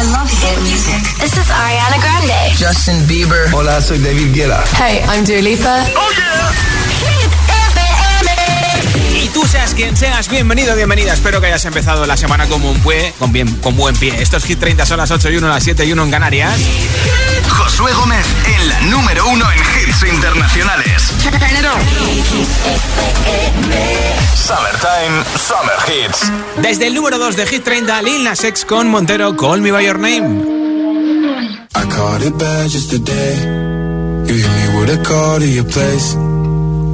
I love hit music. This is Ariana Grande. Justin Bieber. Hola, soy David Guetta. Hey, I'm Dua Lipa. Oh yeah. Seas quien seas, bienvenido, bienvenida. Espero que hayas empezado la semana como un pie, con, bien, con buen pie. Estos Hit 30 son las 8 y 1, las 7 y 1 en Canarias. Josué Gómez en la número 1 en hits internacionales. Summertime, Summer Hits. Desde el número 2 de Hit 30, Lil Nas X con Montero, Call Me By Your Name. I caught it bad just today. You hit me with a call to your place.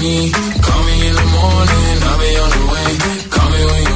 need. Call me in the morning, I'll be on the way. Call me when you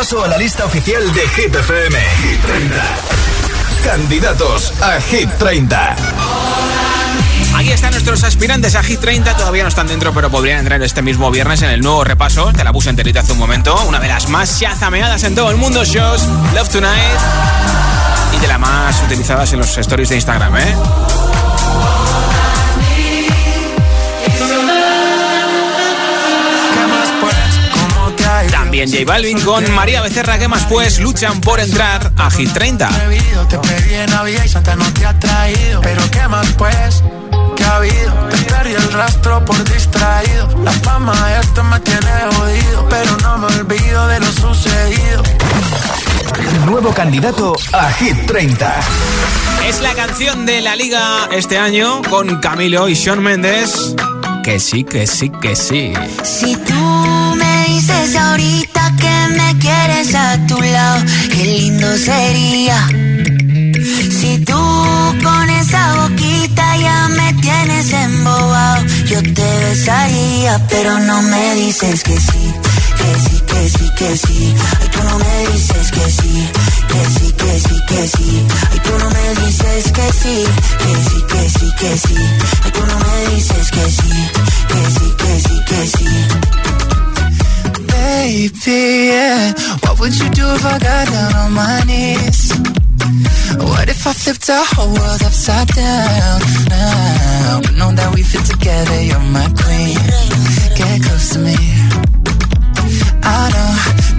Repaso a la lista oficial de Hit FM. Hit 30. Candidatos a Hit 30. Aquí están nuestros aspirantes a Hit 30. Todavía no están dentro, pero podrían entrar este mismo viernes en el nuevo repaso. Te la puse enterita hace un momento. Una de las más chazameadas en todo el mundo, shows Love Tonight. Y de las más utilizadas en los stories de Instagram, ¿eh? También J Balvin con María Becerra, que más pues luchan por entrar a Hit 30. Te pedí en Navidad y Santa no te ha traído. Pero qué más pues, que ha habido. Te perdí el rastro por distraído. La fama de esto me tiene jodido. Pero no me olvido de lo sucedido. Nuevo candidato a Hit 30. Es la canción de la liga este año con Camilo y Sean Mendes. Que sí, que sí, que sí. Si tú me dices ahorita que me quieres a tu lado, qué lindo sería. Si tú con esa boquita ya me tienes embobado, yo te besaría, pero no me dices que sí. Que sí, que sí, que sí. Ay, tú no me dices que sí. Que sí, que sí, que sí. Ay, tú no me dices que sí. Que sí, que sí, que sí. Ay, tú no me dices que sí. Que sí, que sí, que sí. Baby, yeah. What would you do if I got down on my knees? What if I flipped our whole world upside down now? But know that we fit together, you're my queen. Get close to me. I know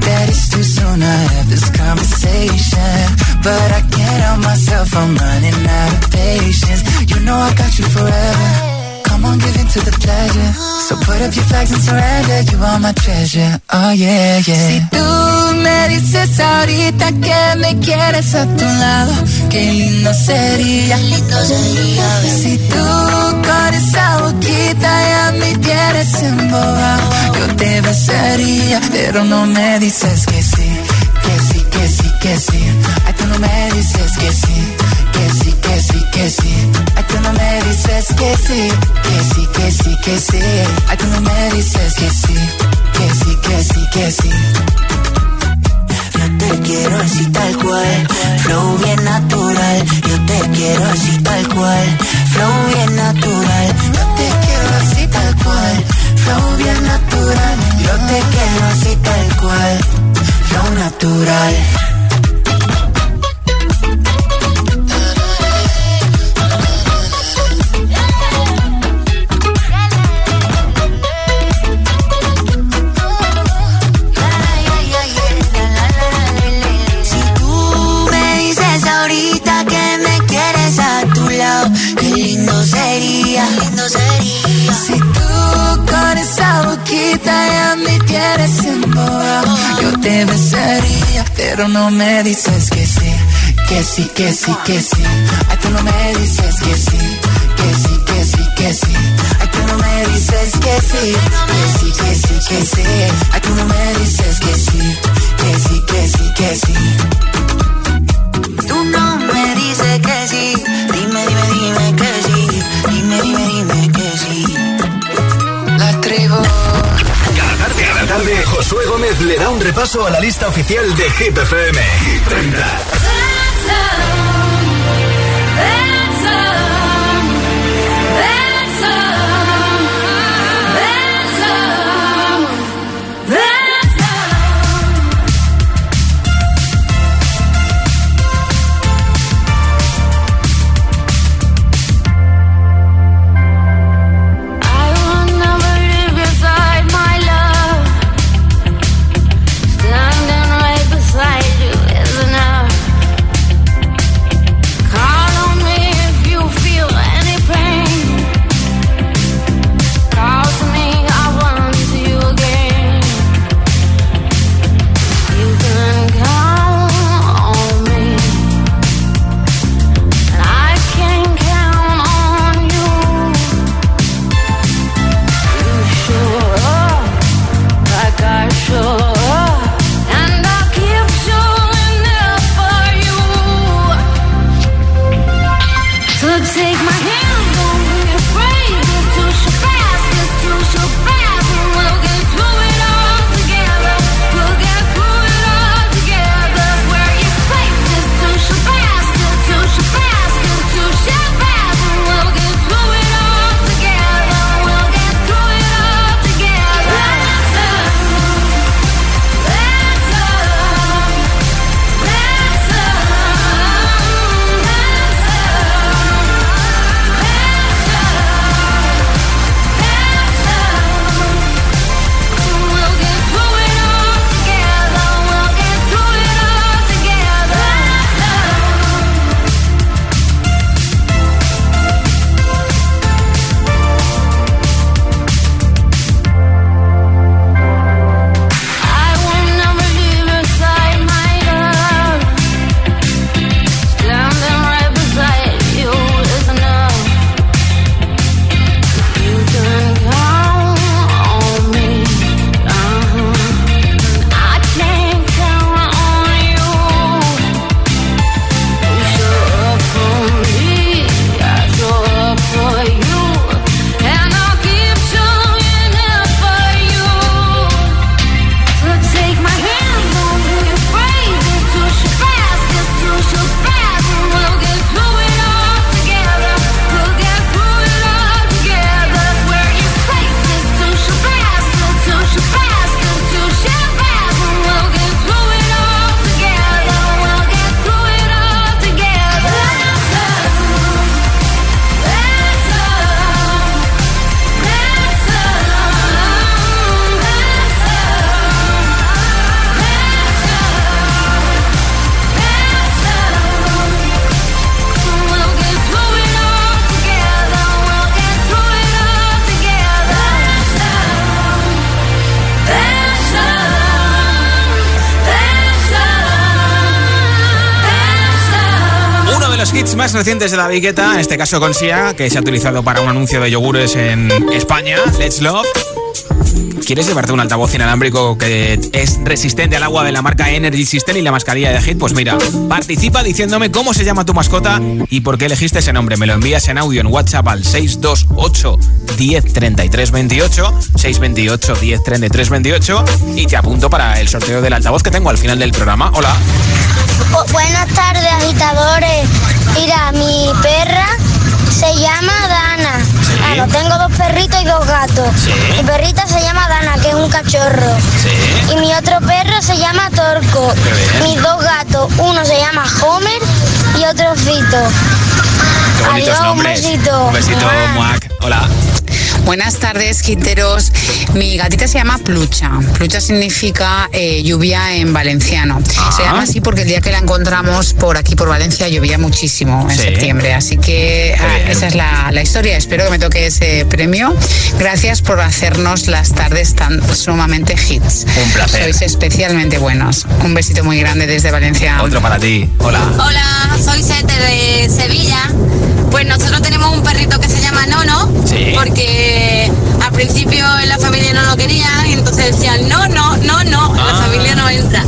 that it's too soon to have this conversation. But I can't help myself, I'm running out of patience. You know I got you forever. Come on, give in to the pleasure. So put up your flags and surrender. You are my treasure. Oh, yeah, yeah. Si tú me dices ahorita que me quieres a tu lado, qué lindo sería. Qué lindo sería si tú con esa boquita ya me tienes embobado, yo te besaría, pero no me dices que sí, que sí, que sí, que sí. Ay, tú no me dices que sí, que sí, que sí, que sí. Ay, tú no me dices que sí, que sí, que sí, que sí. Ay, tú no me dices que sí, que sí, que sí, que sí te quiero así tal cual. Flow bien natural, yo te quiero así tal cual. Flow bien natural, yo te quiero así tal cual. Flow bien natural, yo te quiero así tal cual. Flow natural. Pero no me dices que sí, que sí, que sí, que sí. Ay, tú no me dices que sí, que sí, que sí, que sí. Ay, tú no me dices que sí, que sí, que sí, que sí. Ay, tú no me dices que sí, que sí, que sí, que sí. Tú no me dices que sí, dime, dime, dime que sí, dime, dime, dime que sí. La tribu. Cada tarde, cada tarde, Josué Gómez le da un repaso a la lista oficial de Hit FM. Hit 30. Recientes de la Vigueta, en este caso con Sia, que se ha utilizado para un anuncio de yogures en España, Let's Love. ¿Quieres llevarte un altavoz inalámbrico que es resistente al agua de la marca Energy System y la mascarilla de Hit? Pues mira, participa diciéndome cómo se llama tu mascota y por qué elegiste ese nombre. Me lo envías en audio en WhatsApp al 628 10 33 28, 628 10 33 28 y te apunto para el sorteo del altavoz que tengo al final del programa. Hola. buenas tardes, agitadores. Mira, mi perra se llama Dana. Claro, tengo dos perritos y dos gatos. Mi perrita se llama Dana, que es un cachorro. Y mi otro perro se llama Torco. Mis dos gatos, uno se llama Homer y otro Fito. Qué bonitos Adiós, un besito. Un besito, Muac. Hola. Buenas tardes, quinteros. Mi gatita se llama Plucha. Plucha significa eh, lluvia en valenciano. Se llama así porque el día que la encontramos por aquí, por Valencia, llovía muchísimo en Sí. septiembre. Así que ah, esa es la, la historia. Espero que me toque ese premio. Gracias por hacernos las tardes tan sumamente hits. Un placer. Sois especialmente buenos. Un besito muy grande desde Valencia. Otro para ti. Hola. Hola, soy Sete de Sevilla. Pues nosotros tenemos un perrito que se llama Nono, Sí. porque al principio en la familia no lo querían, y entonces decían, no, no, no, no, en la Ah. familia no entra.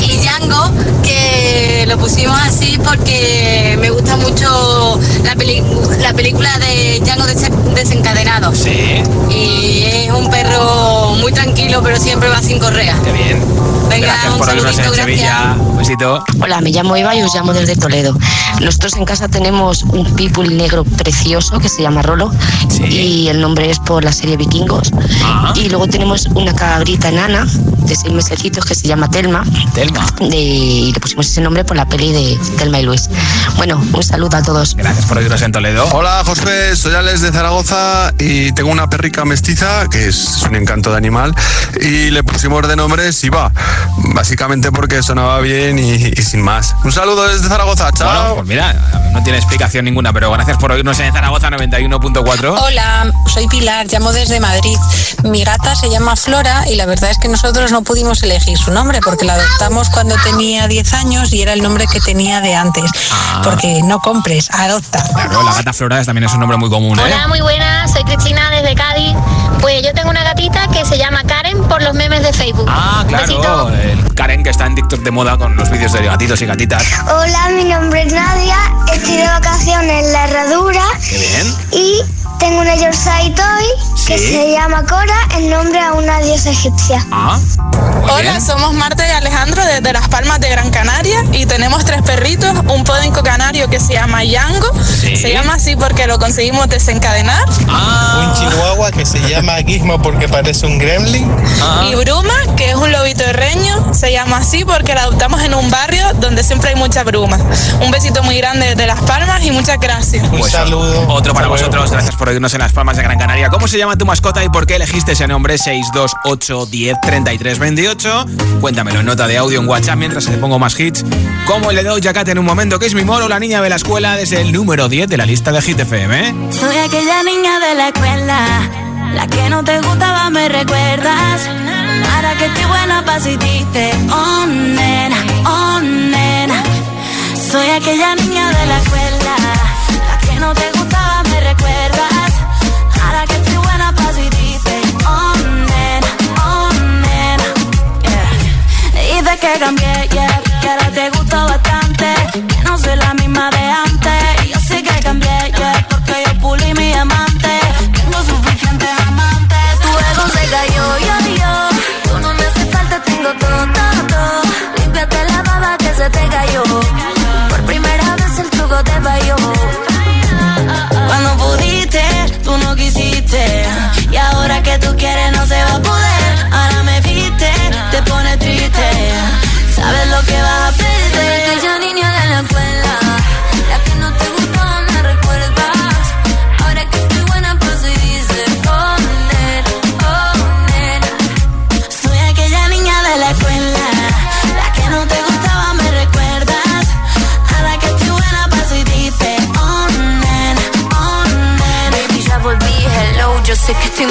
Y Django, que lo pusimos así porque me gusta mucho la, peli- la película de Django Desen- desencadenado. Sí. Y es un perro muy tranquilo, pero siempre va sin correa. Qué bien. Venga, Gracias por oírnos en Sevilla. Un besito. Hola, me llamo Eva y os llamo desde Toledo. Nosotros en casa tenemos un pitbull negro precioso que se llama Rolo Sí. y el nombre es por la serie Vikingos. Ah. Y luego tenemos una cabrita enana de seis mesecitos que se llama Telma Telma. de- y le pusimos ese nombre por la peli de Telma y Luis. Bueno, un saludo a todos. Gracias por oírnos en Toledo. Hola José, soy Alex de Zaragoza y tengo una perrica mestiza que es un encanto de animal y le pusimos de nombre Siva, básicamente porque sonaba bien y, y sin más. Un saludo desde Zaragoza, chao. Bueno, pues mira, no tiene explicación ninguna, pero gracias por oírnos en Zaragoza 91.4. Hola, soy Pilar, llamo desde Madrid. Mi gata se llama Flora y la verdad es que nosotros no pudimos elegir su nombre porque la adoptamos cuando tenía 10 años y era el nombre que tenía de antes. Ah. Porque no compres, adopta. Claro, la gata florada también es un nombre muy común, ¿eh? Hola, muy buenas, soy Cristina desde Cádiz. Pues yo tengo una gatita que se llama Karen por los memes de Facebook. Ah, claro, el Karen que está en TikTok de moda con los vídeos de gatitos y gatitas. Hola, mi nombre es Nadia, estoy de vacaciones en la herradura Qué bien. y tengo una Yorkshire Toy que se llama Cora en nombre a una diosa egipcia. Ah, Hola, bien. somos Marta y Alejandro desde Las Palmas de Gran Canaria y tenemos tres perritos, un podenco canario que se llama Yango, Sí. se llama así porque lo conseguimos desencadenar, Ah, chihuahua que se llama Gizmo porque parece un gremlin. ah. y Bruma, que es un lobito herreño, se llama así porque la adoptamos en un barrio donde siempre hay mucha bruma. Un besito muy grande desde Las Palmas y muchas gracias. Pues saludo. Otro para vosotros. Gracias por oírnos en Las Palmas de Gran Canaria. ¿Cómo se llama tu mascota y por qué elegiste ese nombre? 628 10 33 28. Cuéntamelo en nota de audio en WhatsApp mientras te pongo más hits. Como el de Doja Cat en un momento, que es mi moro, la niña de la escuela, desde el número 10 de la lista de Hit FM. ¿eh? Soy aquella niña de la escuela, la que no te gustaba, me recuerdas. Ahora que estoy buena pa' si dices, oh nena, oh nena. Soy aquella niña de la escuela, que cambié, yeah, que ahora te gusto bastante, que no soy la misma de antes. Y yo sé que cambié, yeah, porque yo pulí mi amante. Tengo suficientes amantes. Tu ego se cayó, yo, yo. Tú no me hace falta, tengo todo, todo, todo. Límpiate la baba que se te cayó. Por primera vez el truco te falló. Cuando pudiste, tú no quisiste. Y ahora que tú quieres, no se va a poder. Ahora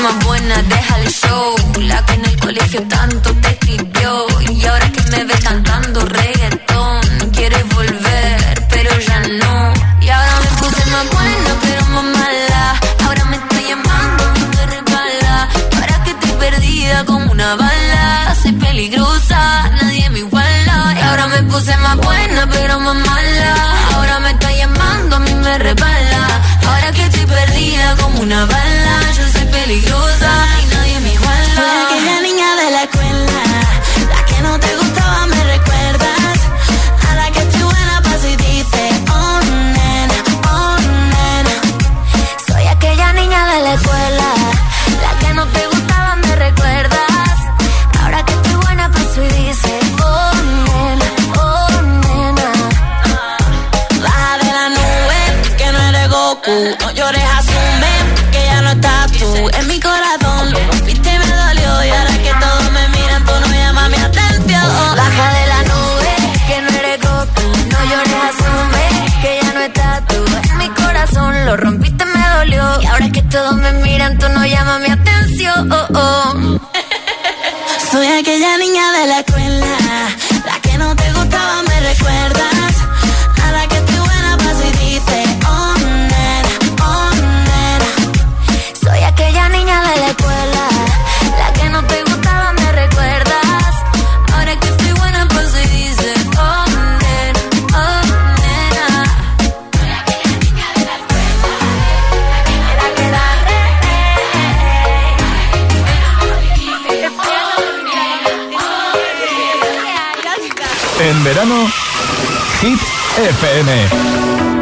más buena, deja el show. La que en el colegio tanto te escribió. Y ahora que me ves cantando reggaetón, quieres volver, pero ya no. Y ahora me puse más buena, pero más mala. Ahora me estoy llamando, me resbala. Ahora que estoy perdida como una bala. Soy peligrosa, nadie me iguala. Y ahora me puse más buena, pero más mala. Ahora me está llamando, a mí me resbala. Ahora que estoy perdida como una bala. Soy peligrosa y no llama mi atención. Soy aquella niña de la escuela En verano, Hit FM.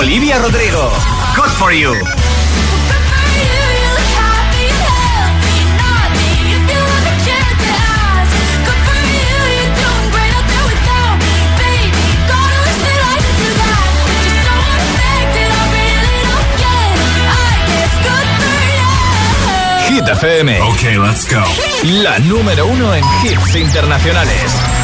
Olivia Rodrigo. Good for you. Hit FM. Ok, let's go. La número uno en hits internacionales.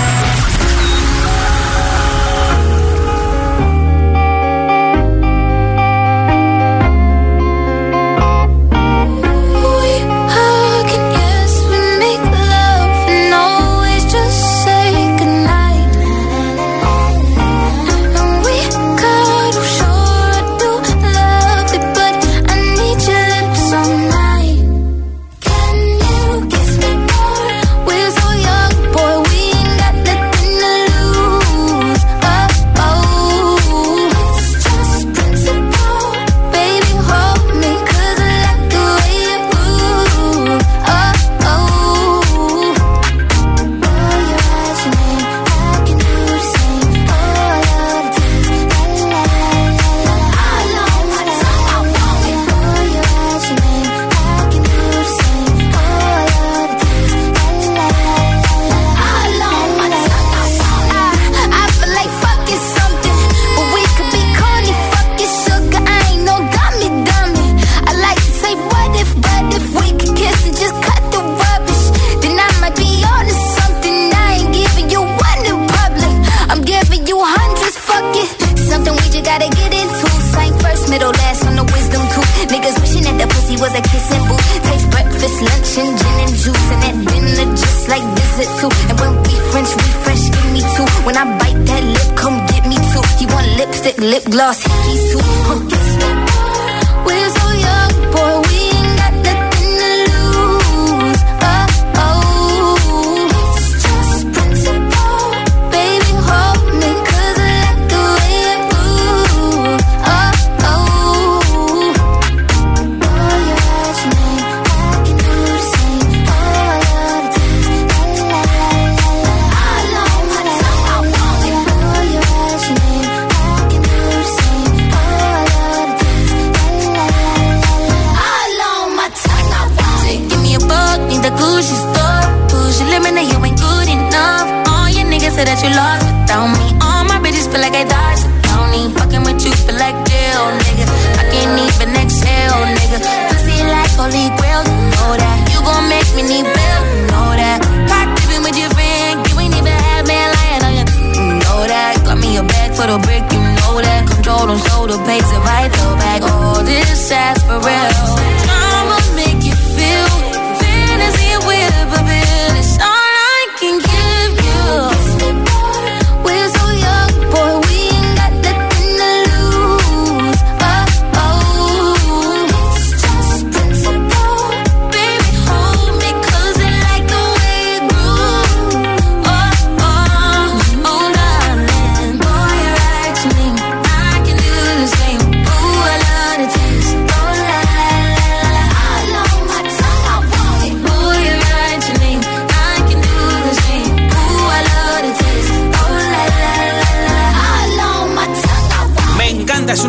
glossy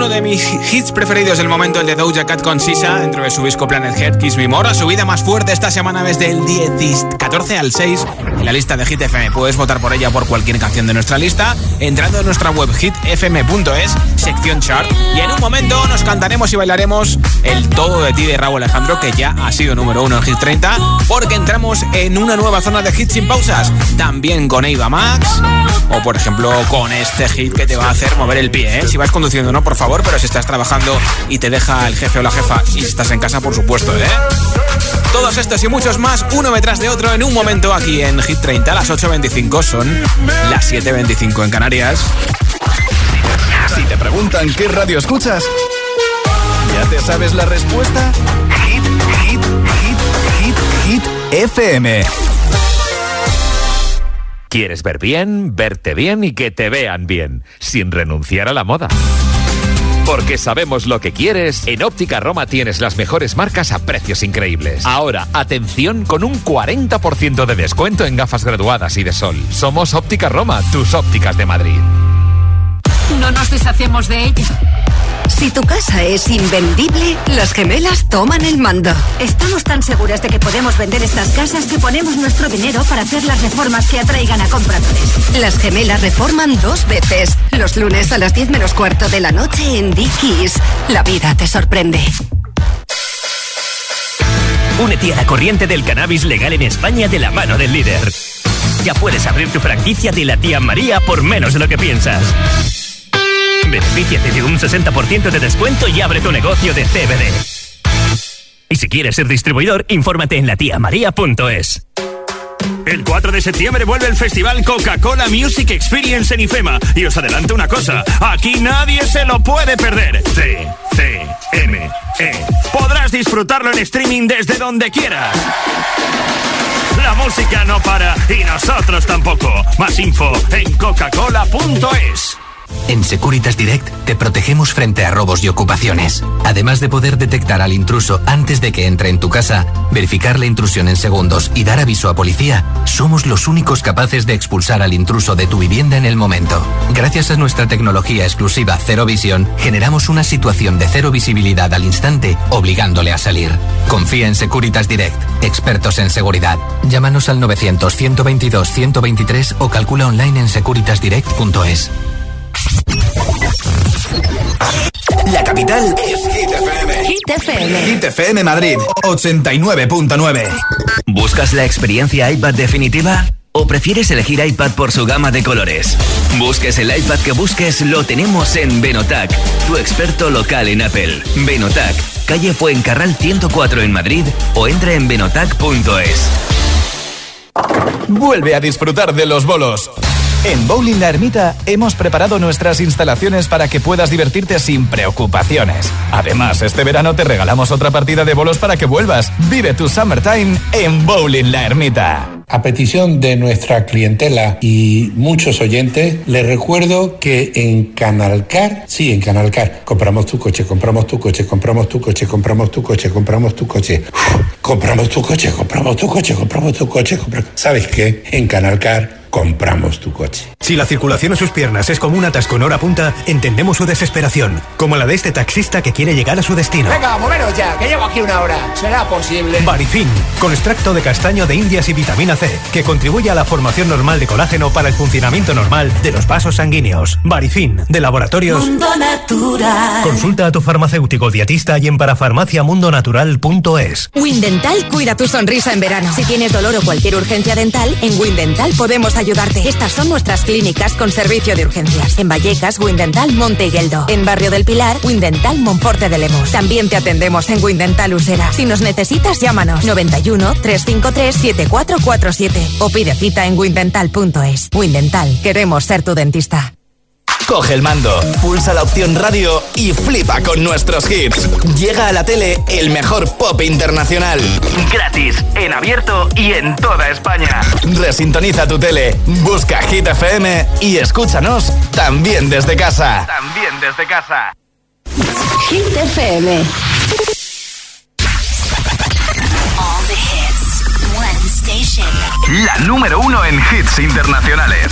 uno de mis hits preferidos del momento, el de Doja Cat con Sisa, dentro de su disco Planet Head Kiss Me More. Su vida más fuerte esta semana desde el 10, 14 al 6 en la lista de Hit FM. Puedes votar por ella por cualquier canción de nuestra lista entrando en nuestra web hitfm.es, sección chart. Y en un momento nos cantaremos y bailaremos el Todo de ti de Raúl Alejandro, que ya ha sido número uno en Hit 30, porque entramos en una nueva zona de hits sin pausas. También con Eva Max, o por ejemplo con este hit que te va a hacer mover el pie. ¿eh? Si vas conduciendo, no, por favor, pero si estás trabajando y te deja el jefe o la jefa, y si estás en casa, por supuesto, ¿eh? Todos estos y muchos más, uno detrás de otro, en un momento aquí en Hit 30, las 8.25 son las 7.25 en Canarias. Si te preguntan qué radio escuchas, ¿ya te sabes la respuesta? Hit, hit, hit, hit, hit, FM. ¿Quieres ver bien, verte bien y que te vean bien, sin renunciar a la moda? Porque sabemos lo que quieres, en Óptica Roma tienes las mejores marcas a precios increíbles. Ahora, atención con un 40% de descuento en gafas graduadas y de sol. Somos Óptica Roma, tus ópticas de Madrid. No nos deshacemos de ella. Si tu casa es invendible, las gemelas toman el mando. Estamos tan seguras de que podemos vender estas casas que ponemos nuestro dinero para hacer las reformas que atraigan a compradores. Las gemelas reforman dos veces. Los lunes a las 10 menos cuarto de la noche en Dickies. La vida te sorprende. Únete a la corriente del cannabis legal en España de la mano del líder. Ya puedes abrir tu franquicia de la tía María por menos de lo que piensas. Benefíciate de un 60% de descuento y abre tu negocio de CBD. Y si quieres ser distribuidor, infórmate en latiamaria.es. El 4 de septiembre vuelve el festival Coca-Cola Music Experience en IFEMA. Y os adelanto una cosa, aquí nadie se lo puede perder. C, C, M, E. Podrás disfrutarlo en streaming desde donde quieras. La música no para y nosotros tampoco. Más info en coca-cola.es. En Securitas Direct te protegemos frente a robos y ocupaciones. Además de poder detectar al intruso antes de que entre en tu casa, verificar la intrusión en segundos y dar aviso a policía, somos los únicos capaces de expulsar al intruso de tu vivienda en el momento. Gracias a nuestra tecnología exclusiva Cero Visión, generamos una situación de cero visibilidad al instante, obligándole a salir. Confía en Securitas Direct, expertos en seguridad. Llámanos al 900 122 123 o calcula online en securitasdirect.es. La capital es Hit FM. Hit FM. Hit FM Madrid, 89.9. ¿Buscas la experiencia iPad definitiva? ¿O prefieres elegir iPad por su gama de colores? Busques el iPad que busques, lo tenemos en Benotac, tu experto local en Apple. Benotac, calle Fuencarral 104 en Madrid o entra en benotac.es. Vuelve a disfrutar de los bolos. En Bowling La Ermita hemos preparado nuestras instalaciones para que puedas divertirte sin preocupaciones. Además, este verano te regalamos otra partida de bolos para que vuelvas. Vive tu summertime en Bowling La Ermita. A petición de nuestra clientela y muchos oyentes, les recuerdo que en Canalcar, sí, en Canalcar, compramos tu coche, compramos tu coche, compramos tu coche, compramos tu coche, compramos tu coche, compramos tu coche, compramos tu coche, compramos tu coche, compramos... ¿Sabes qué? En Canalcar compramos tu coche. Si la circulación en sus piernas es como un atasco en hora punta, entendemos su desesperación, como la de este taxista que quiere llegar a su destino. Venga, moveros ya, que llevo aquí una hora. ¿Será posible? Barifin, con extracto de castaño de indias y vitamina C, que contribuye a la formación normal de colágeno para el funcionamiento normal de los vasos sanguíneos. Barifin, de laboratorios. Mundo Natural. Consulta a tu farmacéutico dietista y en parafarmaciamundonatural.es. Windental cuida tu sonrisa en verano. Si tienes dolor o cualquier urgencia dental, en Windental podemos ayudarte. Estas son nuestras clínicas con servicio de urgencias. En Vallecas, Windental Monte Higueldo. En Barrio del Pilar, Windental Monforte de Lemos. También te atendemos en Windental Usera. Si nos necesitas, llámanos 91 353 7447 o pide cita en windental.es. Windental, queremos ser tu dentista. Coge el mando, pulsa la opción radio y flipa con nuestros hits. Llega a la tele el mejor pop internacional. Gratis, en abierto y en toda España. Resintoniza tu tele, busca Hit FM y escúchanos también desde casa. También desde casa. Hit FM. All the hits. One station. La número uno en hits internacionales.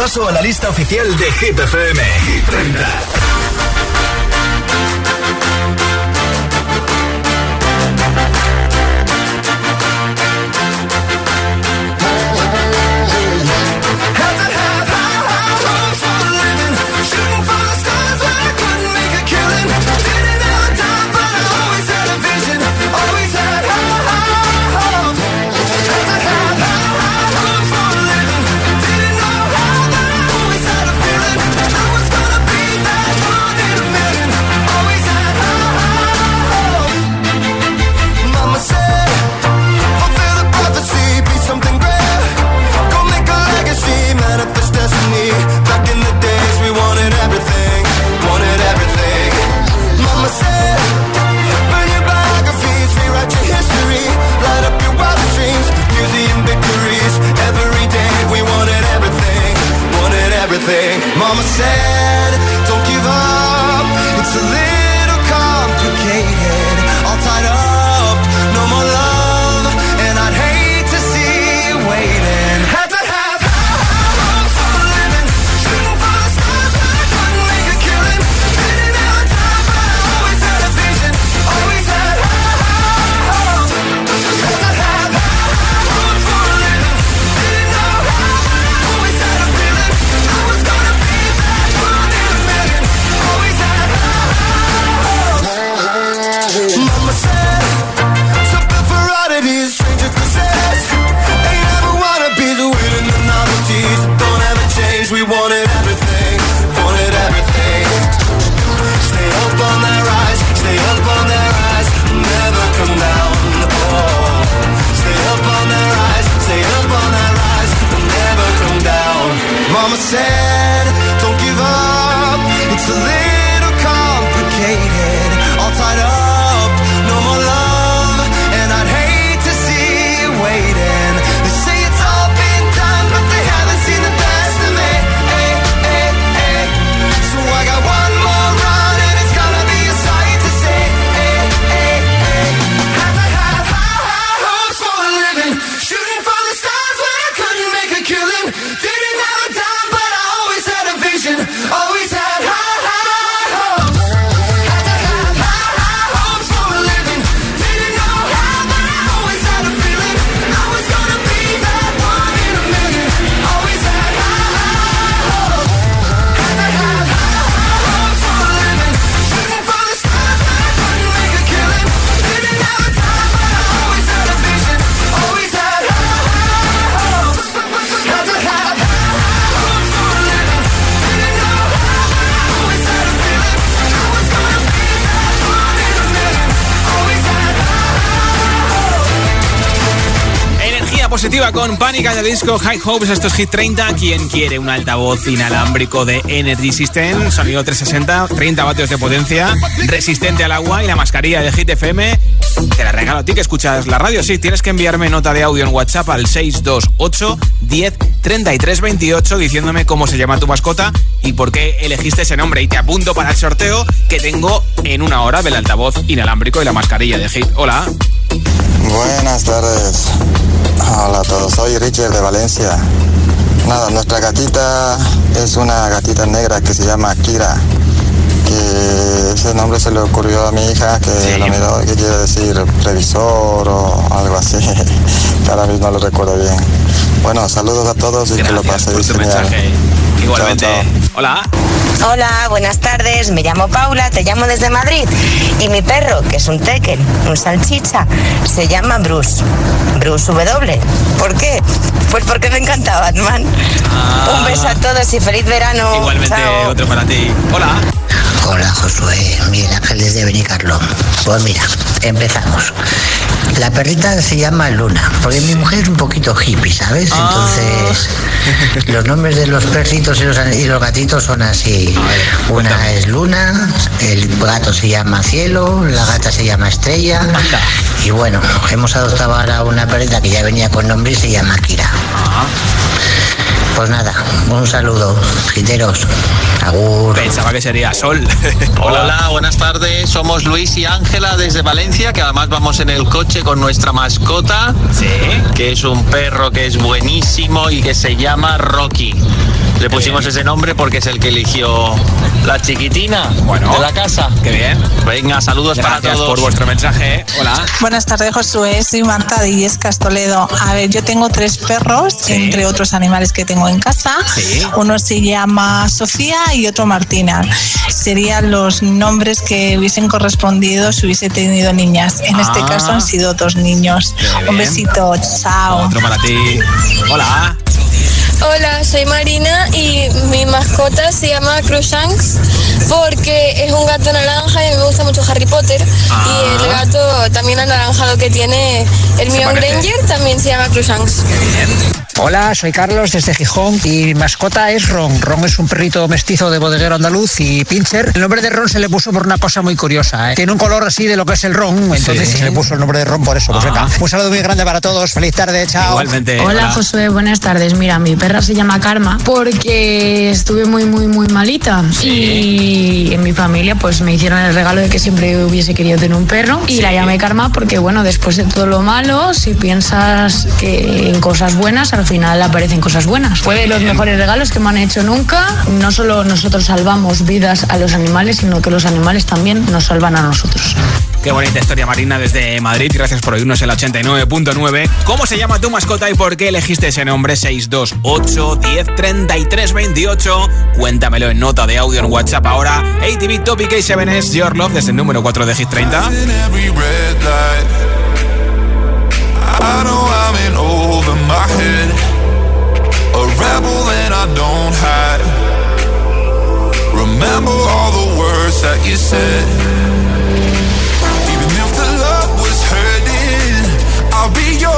repaso a la lista oficial de Hit FM. Hit 30. Mama said, positiva con Pánica de Disco, High Hopes, esto es Hit 30. ¿Quién quiere un altavoz inalámbrico de Energy System? Sonido 360, 30 vatios de potencia, resistente al agua y la mascarilla de Hit FM. Te la regalo a ti que escuchas la radio. Sí, tienes que enviarme nota de audio en WhatsApp al 628 10 33 28 diciéndome cómo se llama tu mascota y por qué elegiste ese nombre. Y te apunto para el sorteo que tengo en una hora del altavoz inalámbrico y la mascarilla de Hit. Hola. Buenas tardes. Hola a todos, soy Richard de Valencia. Nada, nuestra gatita es una gatita negra que se llama Kira. Que ese nombre se le ocurrió a mi hija que lo miró que quiere decir revisor o algo así. que ahora mismo lo recuerdo bien. Bueno, saludos a todos y que lo paséis genial. Igualmente. Hola. Hola, buenas tardes. Me llamo Paula, te llamo desde Madrid. Y mi perro, que es un tekel, un salchicha, se llama Bruce. Bruce W. ¿Por qué? Pues porque me encanta Batman. Un beso a todos y feliz verano. Ah. Igualmente, Chao. otro para ti. Hola. Hola Josué, Miguel Ángel desde Benicarló. Pues mira, empezamos. La perrita se llama Luna, porque mi mujer es un poquito hippie, ¿sabes? Entonces, los nombres de los perritos y los, y los gatitos son así. Una es Luna, el gato se llama Cielo, la gata se llama Estrella. Y bueno, hemos adoptado ahora una perrita que ya venía con nombre y se llama Kira. Pues nada, un saludo, giteros. Agur. Pensaba que sería Sol. Hola. buenas tardes. Somos Luis y Ángela desde Valencia, que además vamos en el coche con nuestra mascota, que es un perro que es buenísimo y que se llama Rocky. Le pusimos ese nombre porque es el que eligió la chiquitina de la casa. Qué bien. Venga, saludos para todos. por vuestro mensaje. Hola. Buenas tardes, Josué. Soy Marta de Illescas, Toledo. A ver, yo tengo tres perros, entre otros animales que tengo en casa. Sí. Uno se llama Sofía y otro Martina. Serían los nombres que hubiesen correspondido si hubiese tenido niñas. En este Ah. caso han sido dos niños. Qué bien. Un besito. Chao. Otro para ti. Hola. Hola, soy Marina y mi mascota se llama Crushanks porque es un gato naranja y a mí me gusta mucho Harry Potter. Y el gato también anaranjado que tiene el mío. Granger también se llama Crushanks. Hola, soy Carlos desde Gijón y mi mascota es Ron. Ron es un perrito mestizo de bodeguero andaluz y pincher. El nombre de Ron se le puso por una cosa muy curiosa. ¿eh? Tiene un color así de lo que es el Ron, entonces Sí. se le puso el nombre de Ron por eso. Pues venga, un saludo muy grande para todos. Feliz tarde, chao. Igualmente. Hola Josué, buenas tardes. Mira, mi perra se llama Karma porque estuve muy, muy, muy malita y en mi familia pues me hicieron el regalo de que siempre hubiese querido tener un perro y la llamé Karma porque bueno, después de todo lo malo, si piensas que en cosas buenas, al final aparecen cosas buenas. Fue de los mejores regalos que me han hecho nunca. No solo nosotros salvamos vidas a los animales, sino que los animales también nos salvan a nosotros. Qué bonita historia, Marina, desde Madrid. Gracias por oírnos en la 89.9. ¿Cómo se llama tu mascota y por qué elegiste ese nombre? 628 10 33 28. Cuéntamelo en nota de audio en WhatsApp ahora. ATV Topic A7S Your Love desde el número 4 de Hit 30. every red light. I know I'm in over my head. A rebel and I don't hide. Remember all the words that you said.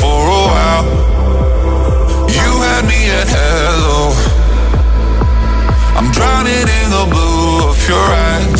for a while. You had me at hello. I'm drowning in the blue of your eyes.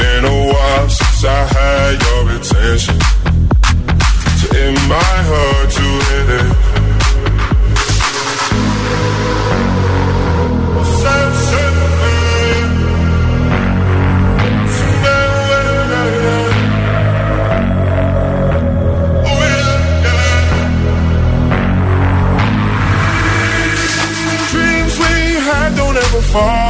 Been a while since I had your attention. So it might hurt to hit it. Dreams we had don't ever fall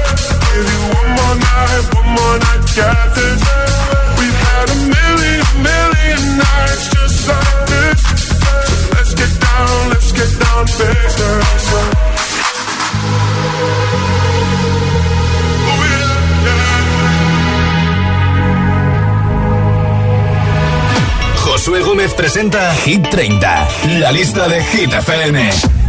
Josué Gómez presenta Hit 30, la lista de Hit FM.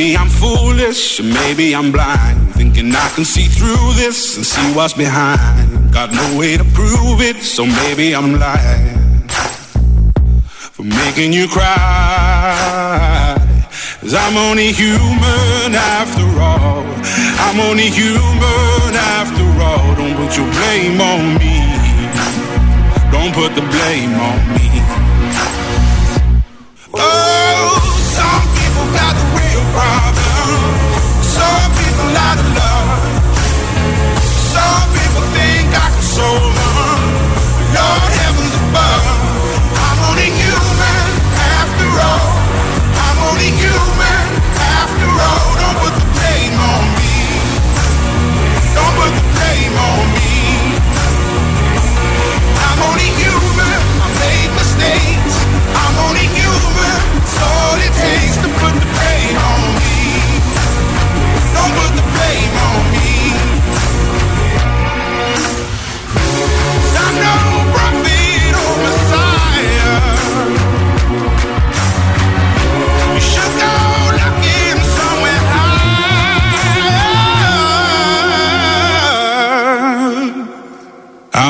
Maybe I'm foolish, maybe I'm blind. Thinking I can see through this and see what's behind. Got no way to prove it, so maybe I'm lying. For making you cry. Cause I'm only human after all. I'm only human after all. Don't put your blame on me. Don't put the blame on me.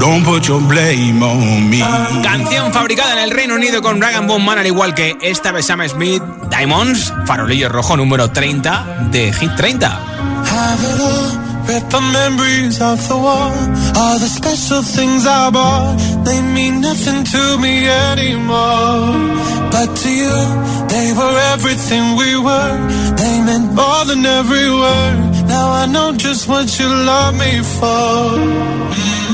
Don't put your blame on me. Canción fabricada en el Reino Unido con Rag Bone Man, al igual que esta de Sam Smith, Diamonds, farolillo rojo número 30 de Hit 30. Have it all, rip the memories of the war. All the special things I bought, they mean nothing to me anymore. But to you, they were everything we were. They meant more than every word. Now I know just what you love me for. Mm.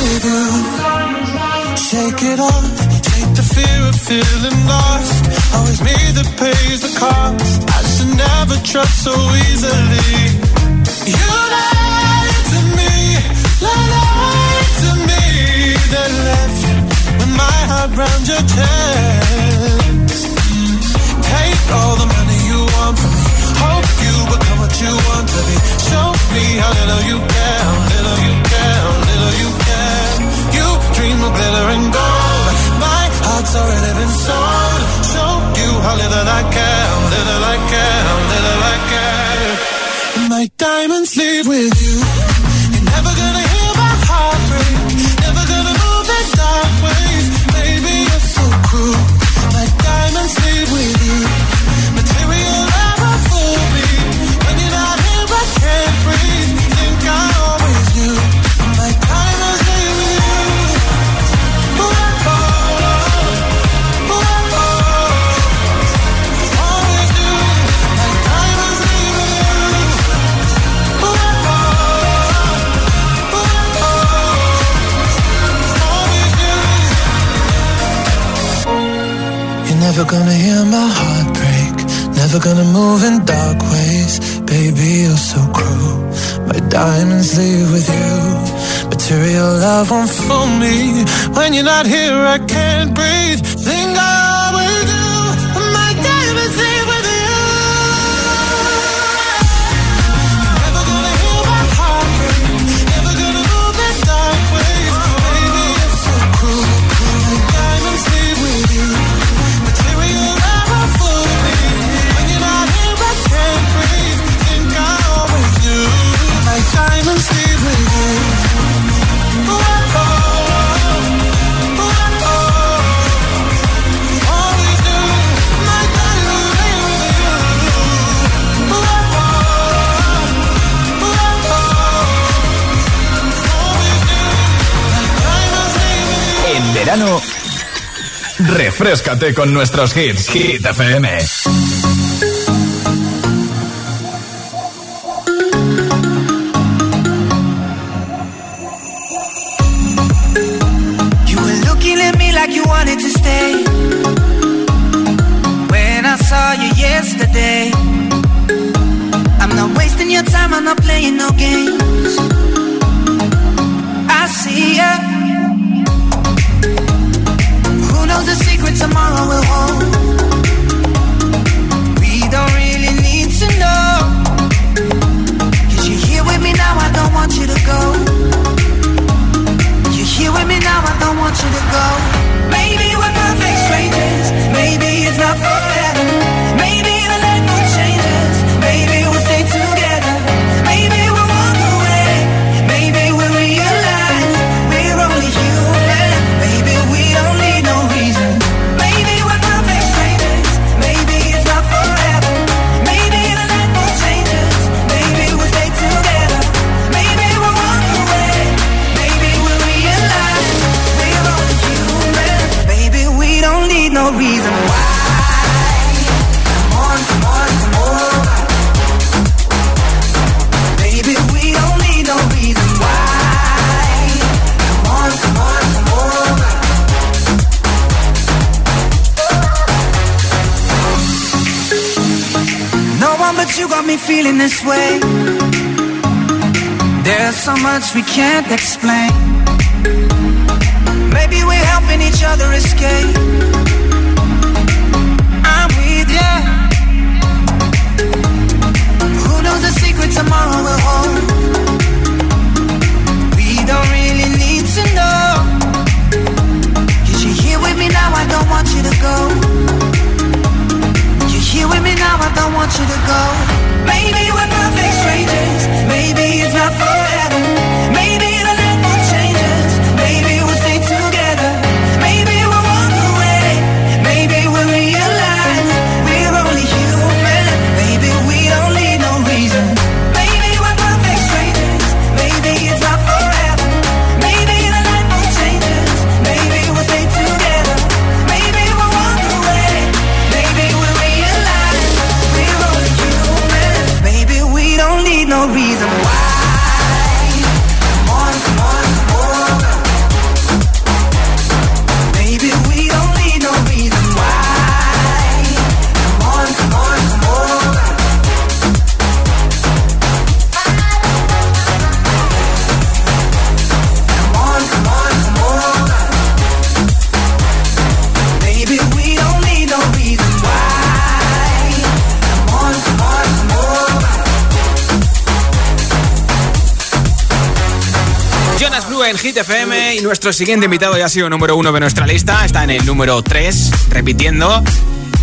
With you. Diamonds. Shake it off. Take the fear of feeling lost. Always me that pays the cost. I should never trust so easily. You lied to me, lied to me. Then left my heart your chest. All the money you want from me. Hope you become what you want to be. Show me how little you care, how little you care, refrescate con nuestros hits. Hit FM. You were looking at me like you wanted to stay. When I saw you yesterday, I'm not wasting your time, I'm not playing no games. I see ya. Tomorrow will hold? We don't really need to know. Cause you're here with me now, I don't want you to go. You're here with me now, I don't want you to go. Maybe we're perfect strangers. Maybe it's not forever. Maybe me feeling this way. There's so much we can't explain. Maybe we're helping each other escape. y nuestro siguiente invitado ya ha sido número uno de nuestra lista, está en el número 3, repitiendo.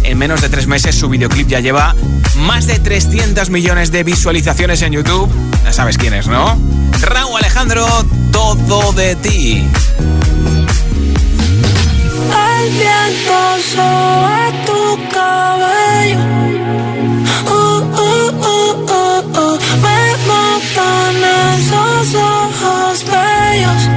En menos de tres meses su videoclip ya lleva más de 300 millones de visualizaciones en YouTube. Ya sabes quién es, ¿no? Raúl Alejandro, todo de ti. El viento sobre tu cabello. Uh, uh, uh, Me matan esos ojos bellos.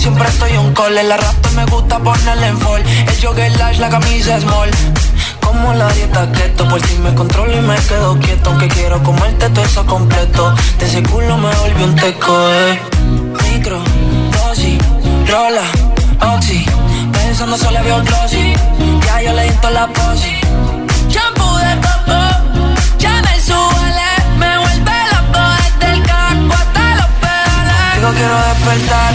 Siempre estoy un call. La raptor me gusta ponerle en fall. El jogger la camisa small. Como la dieta keto, por si me controlo y me quedo quieto. Aunque quiero comerte todo eso completo. De ese culo me volvió un teco, eh. Micro, dosis, rola, oxi. Pensando solo veo glossy. Ya yo le di la posi. Shampoo de coco, ya me suele, me vuelve loco desde el carro hasta los pedales. Digo quiero despertar,